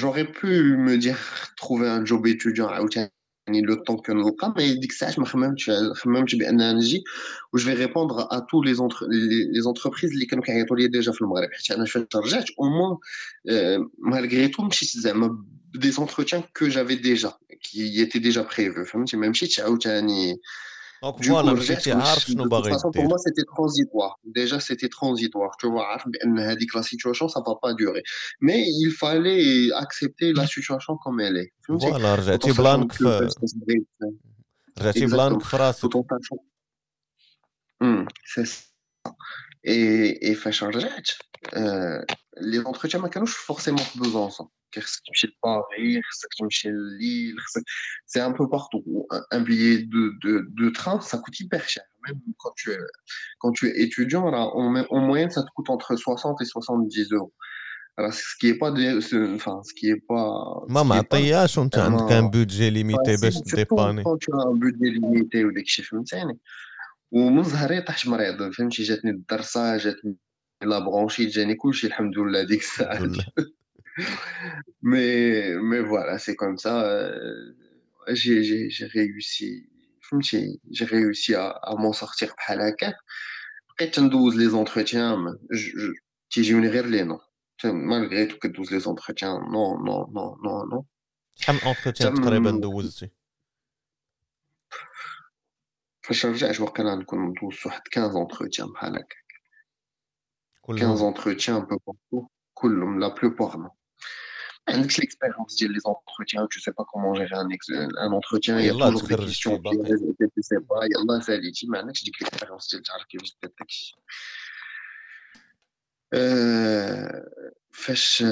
J'aurais pu me dire trouver un job étudiant عاوتاني. le temps que nous mais ديك الساعات ما خممتش خممتش بان نجي و جو في ريبوندر ا تو لي لي زونتربريز اللي كانوا كيعيطوا لي ديجا في المغرب حيت انا فاش رجعت او موان مالغري تو مشيت زعما بدي زونتروتيان كو جافي ديجا كي ايتي ديجا بريفو فهمتي ما مشيتش عاوتاني دونك فوالا مشيتي عارف شنو باغي دير pour moi c'était transitoire déjà c'était transitoire tu vois عارف بان هذيك لا سيتوياسيون ça va pas durer mais il fallait accepter la situation comme elle est فوالا رجعتي بلانك في رجعتي بلانك في راسك سي اي اي فاش رجعت لي زونتروتيان ما كانوش فورسيمون في بوزونسون خصك تمشي لباري خصك تمشي لليل خصك سي ان بو بارتو un billet de, de, de train ça coûte hyper cher même quand tu es quand tu es étudiant là en, en moyenne ça te coûte entre 60 et 70 euros alors ce qui est pas enfin ce qui est pas ما معطياش وانت عندك ان بودجي ليميتي باش ديباني quand tu as un budget limité وداك الشيء فهمتيني ومن ظهري طحت مريض فهمتي جاتني الدرسه جاتني لا برونشيت جاني كلشي الحمد لله ديك الساعه <laughs> mais, mais voilà, c'est comme ça. Euh, j'ai réussi, j'ai réussi à, à m'en sortir بحال هكا بقيت ندوز لي زونتروتيان تيجيوني غير لي نو مالغري تو كدوز لي زونتروتيان نو نو نو نو نو شحال من اونتروتيان تقريبا دوزتي فاش رجعت وقيلا نكون دوزت واحد 15 اونتروتيان بحال هكا 15 اونتروتيان بو بارتو كلهم لا بلوبار نو عندكش l'expérience ديال لي زونتروتيان un, un entretien il y a toujours des questions tu sais pas يلا ساليتي ما عندكش ديك l'expérience ديال تعرف كيفاش دير داكشي فاش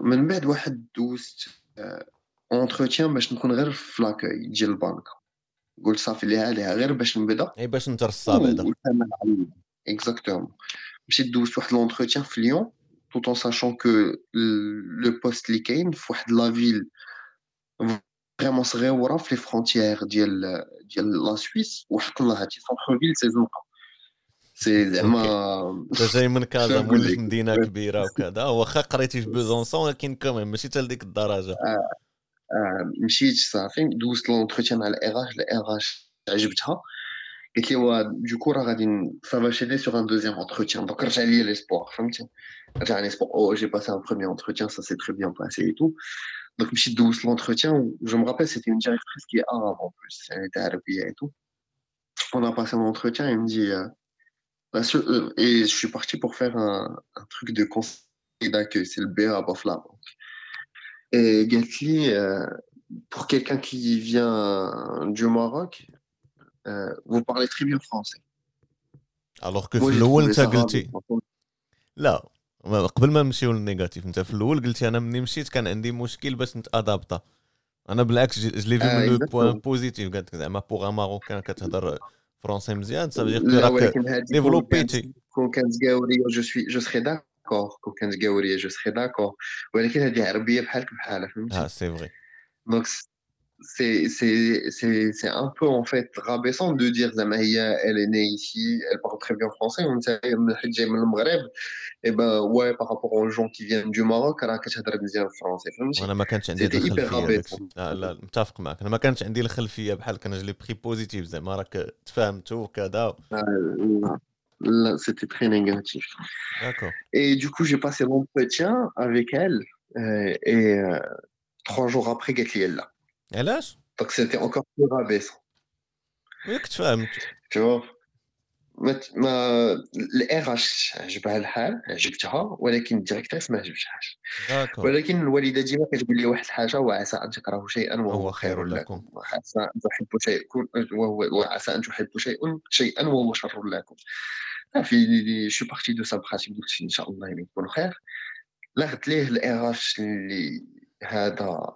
من بعد واحد دوزت اونتروتيان باش نكون غير في لاكاي ديال البنك قلت صافي ليها ليها غير باش نبدا اي باش نترصى بعدا اكزاكتومون مشيت دوزت واحد لونتروتيان في ليون tout en sachant que le poste اللي كاين في واحد لا فيل فريمون صغيره في لي فرونتيير ديال ديال لا سويس وحق الله هادشي سونتر فيل سي زنقه سي زعما انت جاي من كازا مولف مدينه كبيره وكذا واخا قريتي في بوزونسون ولكن كمان ماشي حتى لديك الدرجه آه آه مشيت صافي دوزت لونتروتيان مع الاي اش الاي اش عجبتها قالت لي هو دوكو راه غادي فافاشيني سور ان دوزيام انتروتيان دونك رجع لي ليسبوار فهمتي Oh, j'ai passé un premier entretien, ça s'est très bien passé et tout. Donc, je me suis douce l'entretien, je me rappelle, c'était une directrice qui est arabe en plus, elle était arabe et tout. On a passé un entretien, elle me dit, euh, bah, euh, et je suis parti pour faire un, truc de conseil d'accueil, c'est le BA à Bafla. Et Gatli, euh, pour quelqu'un qui vient du Maroc, vous parlez très bien français. Alors que Moi, le Là, قبل ما نمشيو للنيجاتيف انت في الأول قلتي أنا ملي مشيت كان عندي مشكل باش نتادابتا أنا بالعكس جلي في من لو بوان بوزيتيف. قالت زعما بوغ ان ماروكان كتهضر فرونسي مزيان صافي دير راك ديفلوبيتي كون كانت قاورية جو سوي جو سخي داكور كون كانت قاورية جو سخي داكور ولكن هذه عربية بحالك بحالها فهمتي؟ آه سي فغي دونك c'est c'est c'est c'est un peu en fait rabaissant de dire Zamahia elle est née ici elle parle très bien français on sait جاي من المغرب et ben ouais par rapport aux gens qui viennent du Maroc راه كتهضر مزيان français فهمتي وانا ما كانش عندي سيتي الخلفيه hyper داك rabaissant لا لا متفق معك انا ما كانش عندي الخلفيه بحال كان جلي بخي بوزيتيف زعما راك تفاهمتو وكذا là, là, c'était très négatif داكو et du coup j'ai passé l'entretien avec elle euh, et euh, trois jours après قالت لي لا علاش؟ C'était encore plus rabaissant وياك تفاهمت tu vois ما ما الار اش عجبها الحال عجبتها ولكن الديريكتريس ما عجبتهاش ولكن الوالدة ديما كتقول لي واحد الحاجة وعسى أن تكرهوا شيئا هو وهو خير لكم. وعسى أن تحبوا شيئا وهو وعسى أن تحبوا شيئا شيئا وهو شر لكم. في شو بارتي دو سا براتيك قلت إن شاء الله يكون خير. لغت ليه الار اش اللي هذا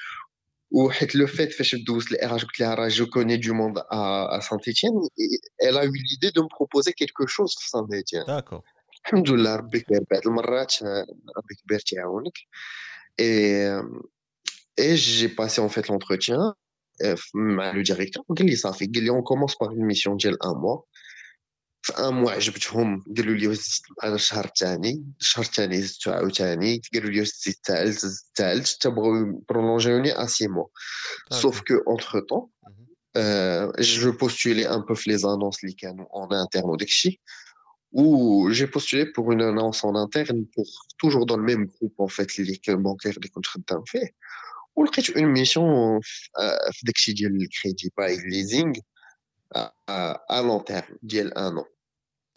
وحيت لو فيت فاش دوزت الاي قلت لها راه جو كوني دو موند ا سانت ايتيان elle a eu l'idée de me proposer quelque chose في سانت ايتيان داكو الحمد لله ربي كبير بعض المرات آه، ربي كبير تيعاونك اي اي جي باسي اون فيت لونتروتيان مع لو ديريكتور قال لي صافي قال لي اون كومونس باغ اون ميسيون ديال ان موا في ان موا عجبتهم قالوا لي زدت معنا الشهر الثاني الشهر الثاني زدتو عاوتاني قالوا لي زدت الثالث زدت الثالث حتى بغاو برولونجيوني ا سي موا سوف كو اونتر طون je postulais un peu les annonces اللي كانوا en interne وداكشي où j'ai postulé pour une annonce en interne pour toujours dans le même groupe en fait اللي كان bancaire اللي كنت خدام فيه ولقيت une mission في آه، في داكشي ديال الكريدي باي ليزينغ à long terme ديال un an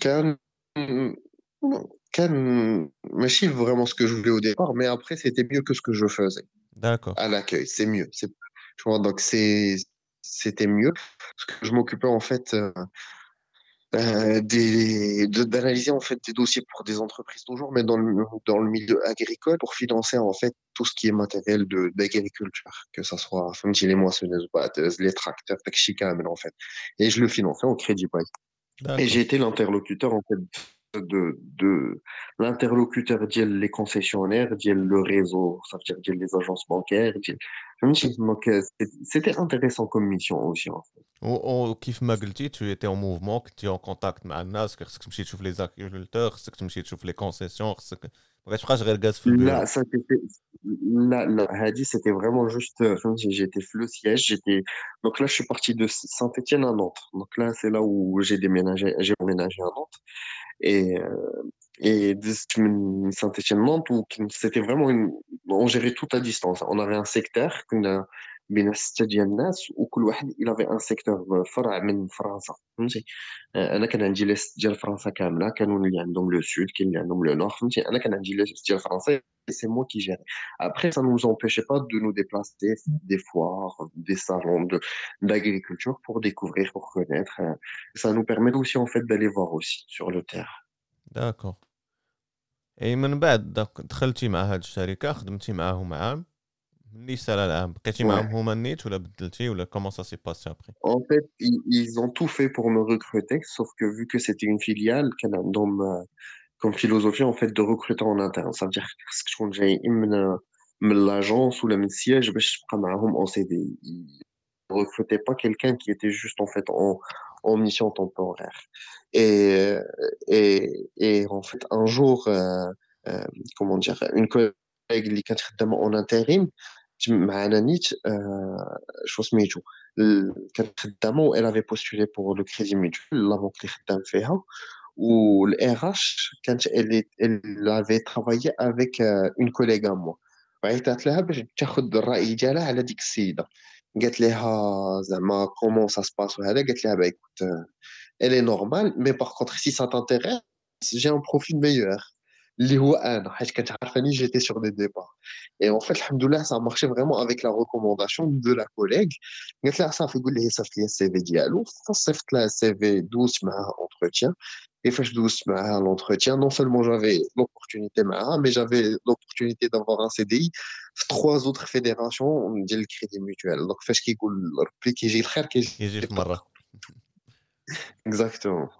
كان كان ماشي vraiment ce que je voulais au départ mais après c'était mieux que ce que je faisais داكو à l'accueil, c'est mieux. C'est, tu vois, donc c'est, c'était mieux parce que je m'occupais en fait euh, euh, des, de- d'analyser en fait des dossiers pour des entreprises toujours, mais dans le, dans le milieu agricole pour financer en fait tout ce qui est matériel de, d'agriculture, que ça soit فهمتي, les moissonneuses, batteuses, les tracteurs, داكشي كامل en fait. Et je le finançais au crédit bail. Et j'ai été l'interlocuteur en fait de, de l'interlocuteur les concessionnaires, le réseau, ça veut dire les agences bancaires. C'était intéressant comme mission aussi. On kiffe tu étais en mouvement, tu es en contact avec Anas, que tu les agriculteurs, que tu les concessions. Je crois je regarde là, là Hadi, c'était vraiment juste. Euh, j'étais le siège. J'étais donc là, je suis parti de Saint-Étienne à Nantes. Donc là, c'est là où j'ai déménagé. J'ai emménagé à Nantes et euh, et de Saint-Étienne Nantes où c'était vraiment une. On gérait tout à distance. On avait un secteur بين ستة ديال الناس وكل واحد il avait un secteur فرع من فرنسا فهمتي آه، أنا كان عندي ليست ديال فرنسا كامله كانوا اللي عندهم لو سود كاين اللي عندهم لو نور فهمتي أنا كان عندي ليست ديال فرنسا c'est moi qui gérais. Après, ça ne nous empêchait pas de nous déplacer des foires, des salons de, d'agriculture pour découvrir, pour connaître. euh, Ça nous permet aussi, en fait, d'aller voir aussi sur le terrain. اي من بعد دخلتي مع هاد الشركة خدمتي معاهم عام Comment ça s'est passé après? En fait, ils, ont tout fait pour me recruter, sauf que vu que c'était une filiale, comme philosophie en fait de recruter en interne, ça veut dire que j'ai euh, l'agence ou le siège, ben, je en Ils ne recrutaient pas quelqu'un qui était juste en fait en, mission temporaire. Euh, et, en fait, un jour, euh, euh, comment dire, une collègue qui en intérim, معنا نيت آه، شو سميتو ال- كانت خدامة و elle avait postulé pour le crédit mutuel لا بنك اللي خدام فيها où le RH, quand elle, est- elle avait travaillé avec euh, une collègue à moi. وعيطت لها باش تاخذ الرأي ديالها على ديك السيدة قالت لها زعما comment ça se passe وهذا قالت لها bah écoute euh, elle est normale mais par contre si ça t'intéresse j'ai un profil meilleur اللي هو انا حيت كانت عارفاني j'étais sur des départs et en fait alhamdoulilah ça a marché vraiment avec la recommandation de la collègue قالت لها صافي قول لي هي صيفط لي السي في ديالو فصيفط لها السي في دوزت معاها entretien et فاش دوزت معاها l'entretien non seulement j'avais l'opportunité معاها mais j'avais l'opportunité d'avoir un CDI في trois autres fédérations ديال الكريدي mutuel donc فاش كيقول ربي كيجي الخير كيجي يجي في مره exactement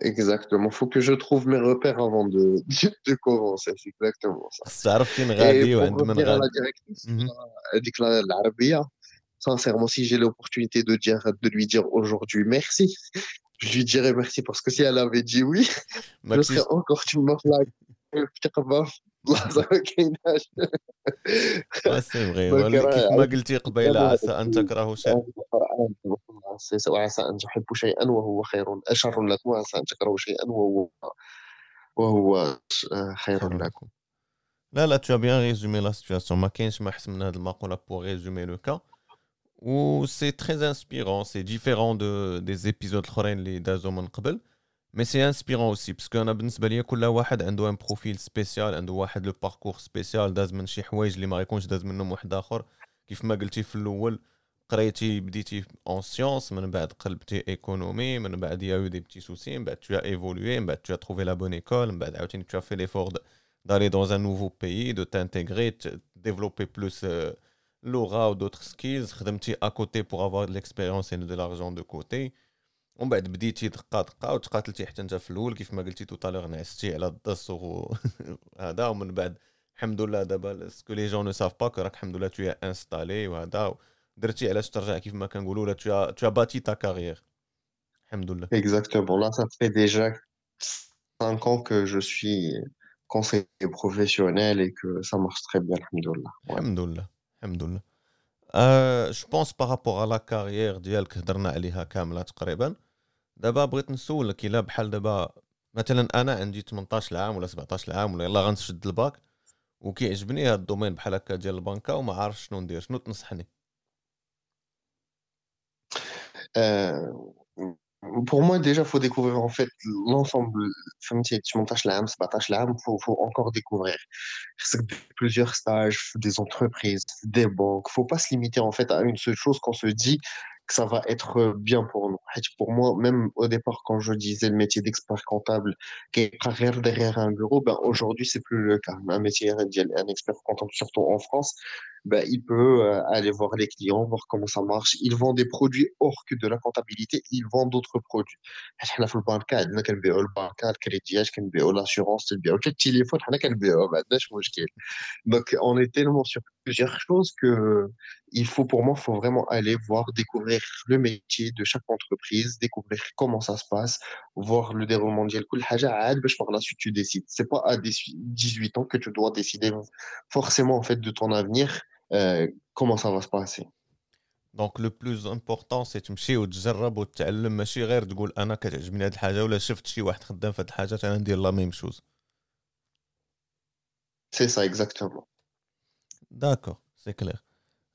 Exactement. Il Faut que je trouve mes repères avant de, <laughs> de commencer. C'est exactement ça. Et pour revenir à la directrice, euh, l'Arabie, sincèrement, si j'ai l'opportunité de, de lui dire aujourd'hui merci, <laughs> je lui dirais merci parce que si elle avait dit oui, <laughs> je serais encore une morlaque. Flaques. ما كايناش كيف ما قلتي قبيله عسى ان تكرهوا شيئا وعسى أن تحبوا شيئا وهو خير شر لكم وعسى أن تكرهوا شيئا وهو وهو خير لكم لكم لا لا tu as bien résumé la situation ما كاينش ما احسن من هذه المقوله pour résumer le cas و سي تري انسبيرون سي ديفيرون دو دي زيبيزود الاخرين اللي دازو من قبل مي سي انسبيرون اوسي باسكو انا بالنسبه ليا كل واحد عنده ان بروفيل سبيسيال عنده واحد لو باركور سبيسيال داز من شي حوايج اللي ما غيكونش داز منهم واحد اخر كيف ما قلتي في الاول قريتي بديتي اون سيونس من بعد قلبتي ايكونومي من بعد يا يو دي بتي سوسي من بعد tu as évolué من بعد tu as trouvé la bonne école من بعد عاوتاني tu as fait l'effort de- d'aller dans un nouveau pays de t'intégrer de développer plus euh, l'aura ou d'autres skills خدمتي à côté pour avoir de l'expérience et de l'argent de côté ومن بعد بديتي دقة دقة وتقاتلتي حتى انت في الأول كيف ما قلتي توتالور نعستي على الدس وهذا <laughs> ومن بعد الحمد لله دابا سكو لي جون نو ساف با راك الحمد لله تو انستالي وهذا. درتي علاش ترجع كيف ما كنقولوا ولا تو تو باتي تا كارير الحمد لله. Exactement. Là, ça fait déjà cinq ans que je suis conseiller professionnel et que ça marche très bien, alhamdoulilah. Ouais. الحمد لله. الحمد لله. أه جو بونس بارابور على كارير ديالك هضرنا عليها كاملة تقريبا. دابا بغيت نسولك الا بحال دابا مثلا انا عندي 18 عام ولا 17 عام ولا يلا غنشد الباك وكيعجبني هذا الدومين بحال هكا ديال البنكه وما عارف شنو ندير شنو تنصحني Euh, pour moi, déjà, faut découvrir en fait l'ensemble. فهمتي 18 عام 17 عام faut, faut encore découvrir. C'est plusieurs stages, des entreprises, des banques. Faut pas se limiter en fait à une seule chose qu'on se dit que ça va être bien pour nous. Pour moi, même au départ, quand je disais le métier d'expert comptable, qui est derrière derrière un bureau, ben aujourd'hui, c'est plus le cas. Un métier un expert comptable, surtout en France, bah, il peut euh, aller voir les clients, voir comment ça marche. Il vend des produits hors que de la comptabilité, il vend d'autres produits. On le banque, le banque, le crédit, l'assurance, le téléphone, ben, Donc, on est tellement sur plusieurs choses que il faut, pour moi, il faut vraiment aller voir, découvrir le métier de chaque entreprise, découvrir comment ça se passe, voir le déroulement mondial. Par la suite, tu décides. C'est pas à 18 ans que tu dois décider forcément en fait de ton avenir. Comment ça va se passer? دونك لو بلوز امبورطون سي تمشي وتجرب وتتعلم ماشي غير تقول أنا كتعجبني هاد الحاجة ولا شفت شي واحد خدام في هاد الحاجة أنا ندير لا ميم شوز c'est ça exactement. داكور سي كلير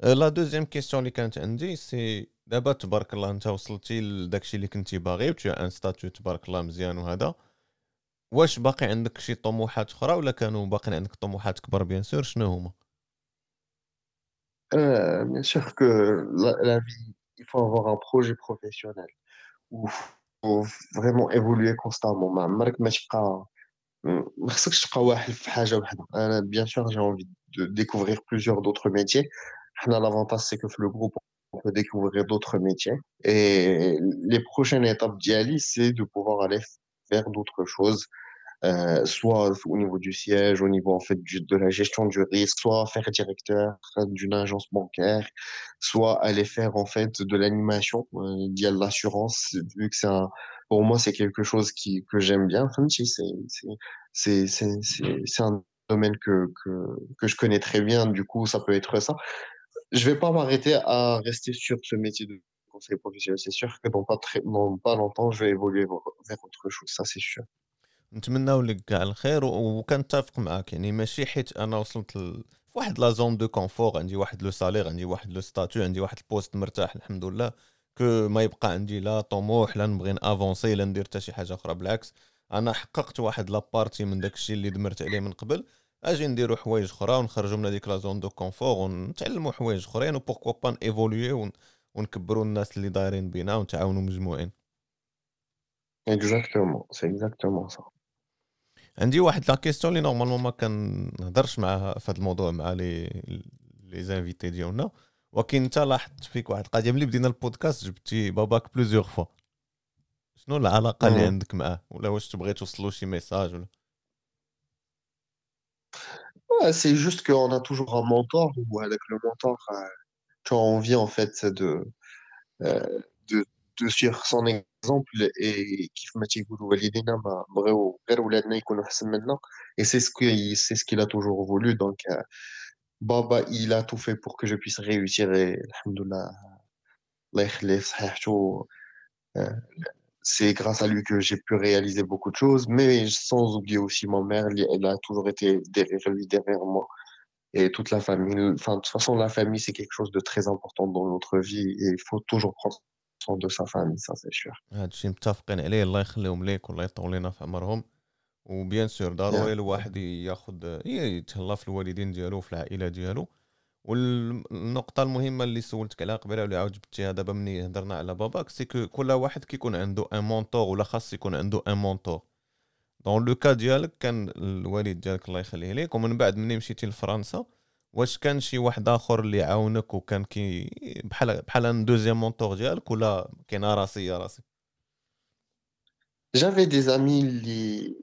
لا دوزيام كيستيون اللي كانت عندي سي دابا تبارك الله انت وصلتي لداكشي اللي كنتي باغي و ان ستاتيو تبارك الله مزيان وهذا واش باقي عندك شي طموحات أخرى ولا كانوا باقي عندك طموحات كبر بيان سور شنو هما Euh, bien sûr que la, la vie, il faut avoir un projet professionnel où faut vraiment évoluer constamment. ما عمرك ما تبقى ما خصكش تبقى واحد في حاجة واحدة. أنا bien sûr j'ai envie de découvrir plusieurs d'autres métiers. حنا l'avantage c'est que le groupe on peut découvrir d'autres métiers et les prochaines étapes d'IALI c'est de pouvoir aller vers d'autres choses. Euh, soit au niveau du siège, au niveau en fait de la gestion du risque, soit faire directeur d'une agence bancaire, soit aller faire en fait de l'animation, euh, il y a de l'assurance, vu que c'est pour moi c'est quelque chose qui que j'aime bien. C'est c'est c'est c'est un domaine que, que que je connais très bien, du coup ça peut être ça. Je vais pas m'arrêter à rester sur ce métier de conseil professionnel. C'est sûr que dans pas très, dans pas longtemps, je vais évoluer vers autre chose. Ça, c'est sûr. نتمناو لك كاع الخير وكنتفق معاك. يعني ماشي حيت أنا وصلت ل... واحد لا زون دو كونفور عندي واحد لو سالير عندي واحد لو ستاتيو عندي واحد البوست مرتاح الحمد لله. كو ما يبقى عندي لا طموح لا نبغي افونسي لا ندير حتى شي حاجة أخرى بالعكس. أنا حققت واحد لابارتي من داك الشيء اللي دمرت عليه من قبل. أجي نديرو حوايج أخرى ونخرجوا من هذيك لا زون دو كونفور ونتعلموا حوايج أخرين وبوركوا با ايفولوي ونكبروا الناس اللي دايرين بينا ونتعاونوا مجموعين. اكزاكتومون سي اكزاكتومون صح عندي واحد لا كيستيون اللي نورمالمون ما كنهضرش معاها في هذا الموضوع مع لي لي زانفيتي ديالنا ولكن انت لاحظت فيك واحد القضية. ملي بدينا البودكاست جبتي باباك بلوزيغ فوا شنو العلاقة اللي عندك معاه؟ ولا واش تبغي توصلوا شي ميساج ولا؟ C'est juste qu'on a toujours un mentor. Ou avec le mentor, euh, tu as envie en fait de, euh, de, de suivre son exemple et كيف ما تيقولوا والدينا ما بغاو غير ولادنا يكونوا احسن منا et c'est ce qu'il c'est ce qu'il a toujours voulu donc euh, Baba il a tout fait pour que je puisse réussir et alhamdoulilah الله يخليه في صحيحته euh, c'est grâce à lui que j'ai pu réaliser beaucoup de choses, mais sans oublier aussi ma mère, elle a toujours été derrière lui, derrière moi, et toute la famille. Enfin, de toute façon, la famille, c'est quelque chose de très important dans notre vie, et il faut toujours prendre soin de sa famille, ça c'est sûr. هادشي متفقين عليه الله يخليهم ليك والله يطول لنا في عمرهم وبيان سور ضروري الواحد ياخذ يتهلا في الوالدين ديالو في العائلة ديالو. والنقطة المهمة اللي سولتك عليها قبيله واللي عاود جبتيها دابا ملي هضرنا على باباك سي كو كل واحد كيكون عنده ان مونتور ولا خاص يكون عنده ان مونتور دون لو كا ديالك كان الوالد ديالك الله يخليه ليك ومن بعد ملي مشيتي لفرنسا واش كان شي واحد اخر اللي عاونك وكان كي بحال بحال ان دوزيام مونتور ديالك ولا كاينه راسيه راسك J'avais des amis qui,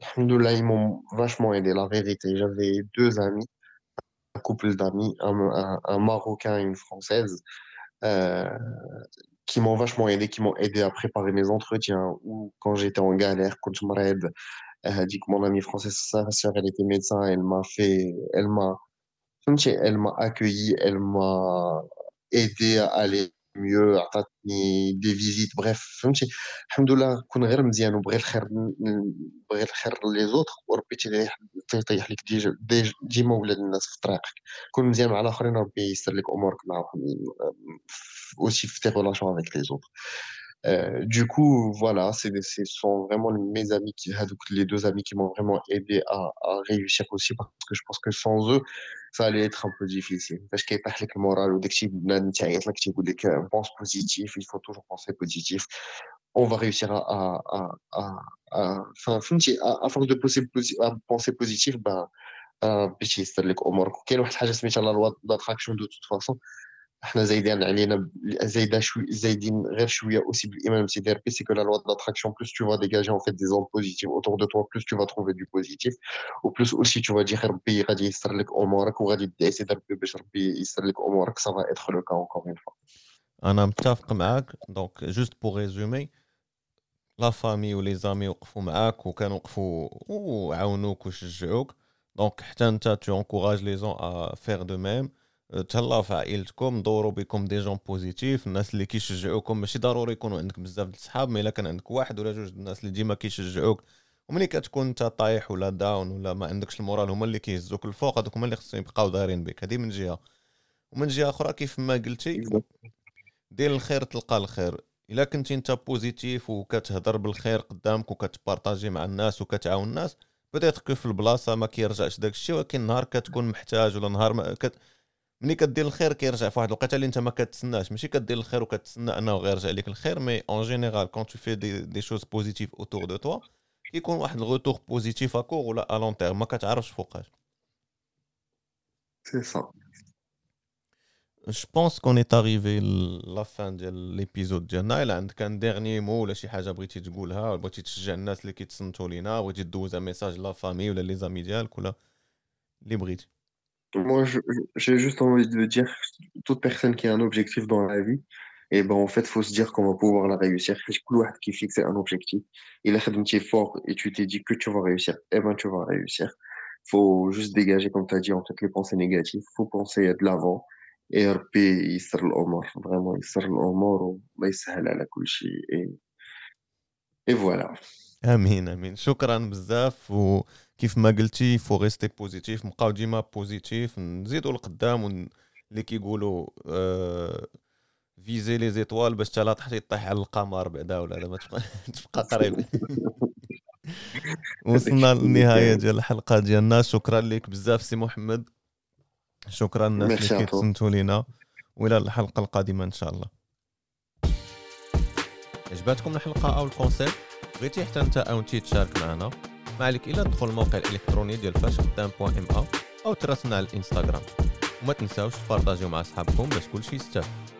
alhamdoulilah, ils m'ont vachement aidé, la vérité. J'avais deux amis couple d'amis, un, un, Marocain et une Française, euh, qui m'ont vachement aidé, qui m'ont aidé à préparer mes entretiens, ou quand j'étais en galère, quand je me dit que mon amie française, sa sœur, elle était médecin, elle m'a fait, elle m'a, elle m'a accueilli, elle m'a aidé à aller mieux عطاتني دي فيزيت بريف فهمتي الحمد لله كون غير مزيان وبغي الخير بغي الخير لي زوطخ وربي تيطيح لك ديما ولاد الناس في طريقك كون مزيان مع الاخرين ربي يسر لك امورك معاهم aussi في tes relations avec les autres Euh, du coup, voilà, c'est ce sont vraiment mes amis qui, les deux amis qui m'ont vraiment aidé à, à, réussir aussi parce que je pense que sans eux, ça allait être un peu difficile. Parce qu'il y a le moral ou dès que pense positif, il faut toujours penser positif. On va réussir à, à, à, à, à, à, à force de penser, à penser positif, ben, باش يسر لك امورك وكاين واحد الحاجه سميتها لا لوا داتراكشن دو توت فاسون احنا زايدين علينا زايده شوي زايدين غير شويه aussi بالامام سيدي ربي سي كو لا لوا d'attraction plus tu vas dégager en fait des ondes positives autour de toi plus tu vas trouver du positif و plus aussi tu vas dire ربي غادي يسر لك امورك وغادي تدعي سيدي ربي باش ربي يسر لك امورك ça va être le cas encore une fois انا متفق معاك دونك جوست بور ريزومي لا فامي ولي زامي وقفوا معاك وكانوا وقفوا وعاونوك وشجعوك دونك حتى انت تو انكوراج لي زون ا فير دو ميم تهلاو في عائلتكم دوروا بكم دي جون بوزيتيف الناس اللي كيشجعوكم. ماشي ضروري يكونوا عندك بزاف د الصحاب مي الا كان عندك واحد ولا جوج الناس اللي ديما كيشجعوك. وملي كتكون انت طايح ولا داون ولا ما عندكش المورال هما اللي كيهزوك الفوق هذوك هما اللي خصهم يبقاو دايرين بك. هذه من جهة. ومن جهة أخرى كيف ما قلتي دير الخير تلقى الخير. إلا كنتي انت بوزيتيف وكتهضر بالخير قدامك وكتبارطاجي مع الناس وكتعاون الناس بدات كو في البلاصة ما كيرجعش داك الشيء ولكن نهار كتكون محتاج ولا نهار ما كت... ملي كدير الخير كيرجع في واحد الوقيته اللي انت ما كتسناش. ماشي كدير الخير وكتسنى انه غيرجع لك الخير مي اون جينيرال كون تو في دي, دي شوز بوزيتيف اوتور دو توا كيكون واحد الغوتور بوزيتيف اكور ولا ا لون تيرم ما كتعرفش فوقاش. سي سا جو بونس كون ايت اريفي لا فان ديال ليبيزود ديالنا الا عندك ان ديرني مو ولا شي حاجة بغيتي تقولها بغيتي تشجع الناس اللي كيتصنتوا لينا بغيتي دوز ميساج لا فامي ولا لي زامي ديالك ولا اللي بغيتي. Moi, j'ai juste envie de dire, toute personne qui a un objectif dans la vie, et ben, en fait, faut se dire qu'on va pouvoir la réussir. Que Couloir qui fixe un objectif, il a fait fort et tu t'es dit que tu vas réussir, et ben, tu vas réussir. Faut juste dégager, comme tu as dit, en fait, les pensées négatives. Faut penser de l'avant. Et il sert l'omar. Vraiment, l'omar. Mais il sert à la couche. Et, et voilà. آمين آمين. شكرا بزاف. وكيف ما قلتي فو ريستي بوزيتيف نبقاو ديما بوزيتيف نزيدو لقدام ون... اللي كيقولوا آه... فيزي لي زيتوال باش تا لا تحتي طيح على القمر بعدا ولا ما تبقى <laughs> تبقى قريب. <laughs> وصلنا للنهاية ديال الحلقة ديالنا. شكرا لك بزاف سي محمد. شكرا الناس اللي. كيتصنتوا لينا. وإلى الحلقة القادمة إن شاء الله. عجباتكم الحلقة أو الكونسيبت بغيتي حتى انت أو انت تشارك معنا. ما عليك الا تدخل الموقع الإلكتروني ديال فاش خدام بوان إم أو تراسلنا على الإنستغرام. وما تنساوش تبارطاجيو مع صحابكم باش كلشي يستافد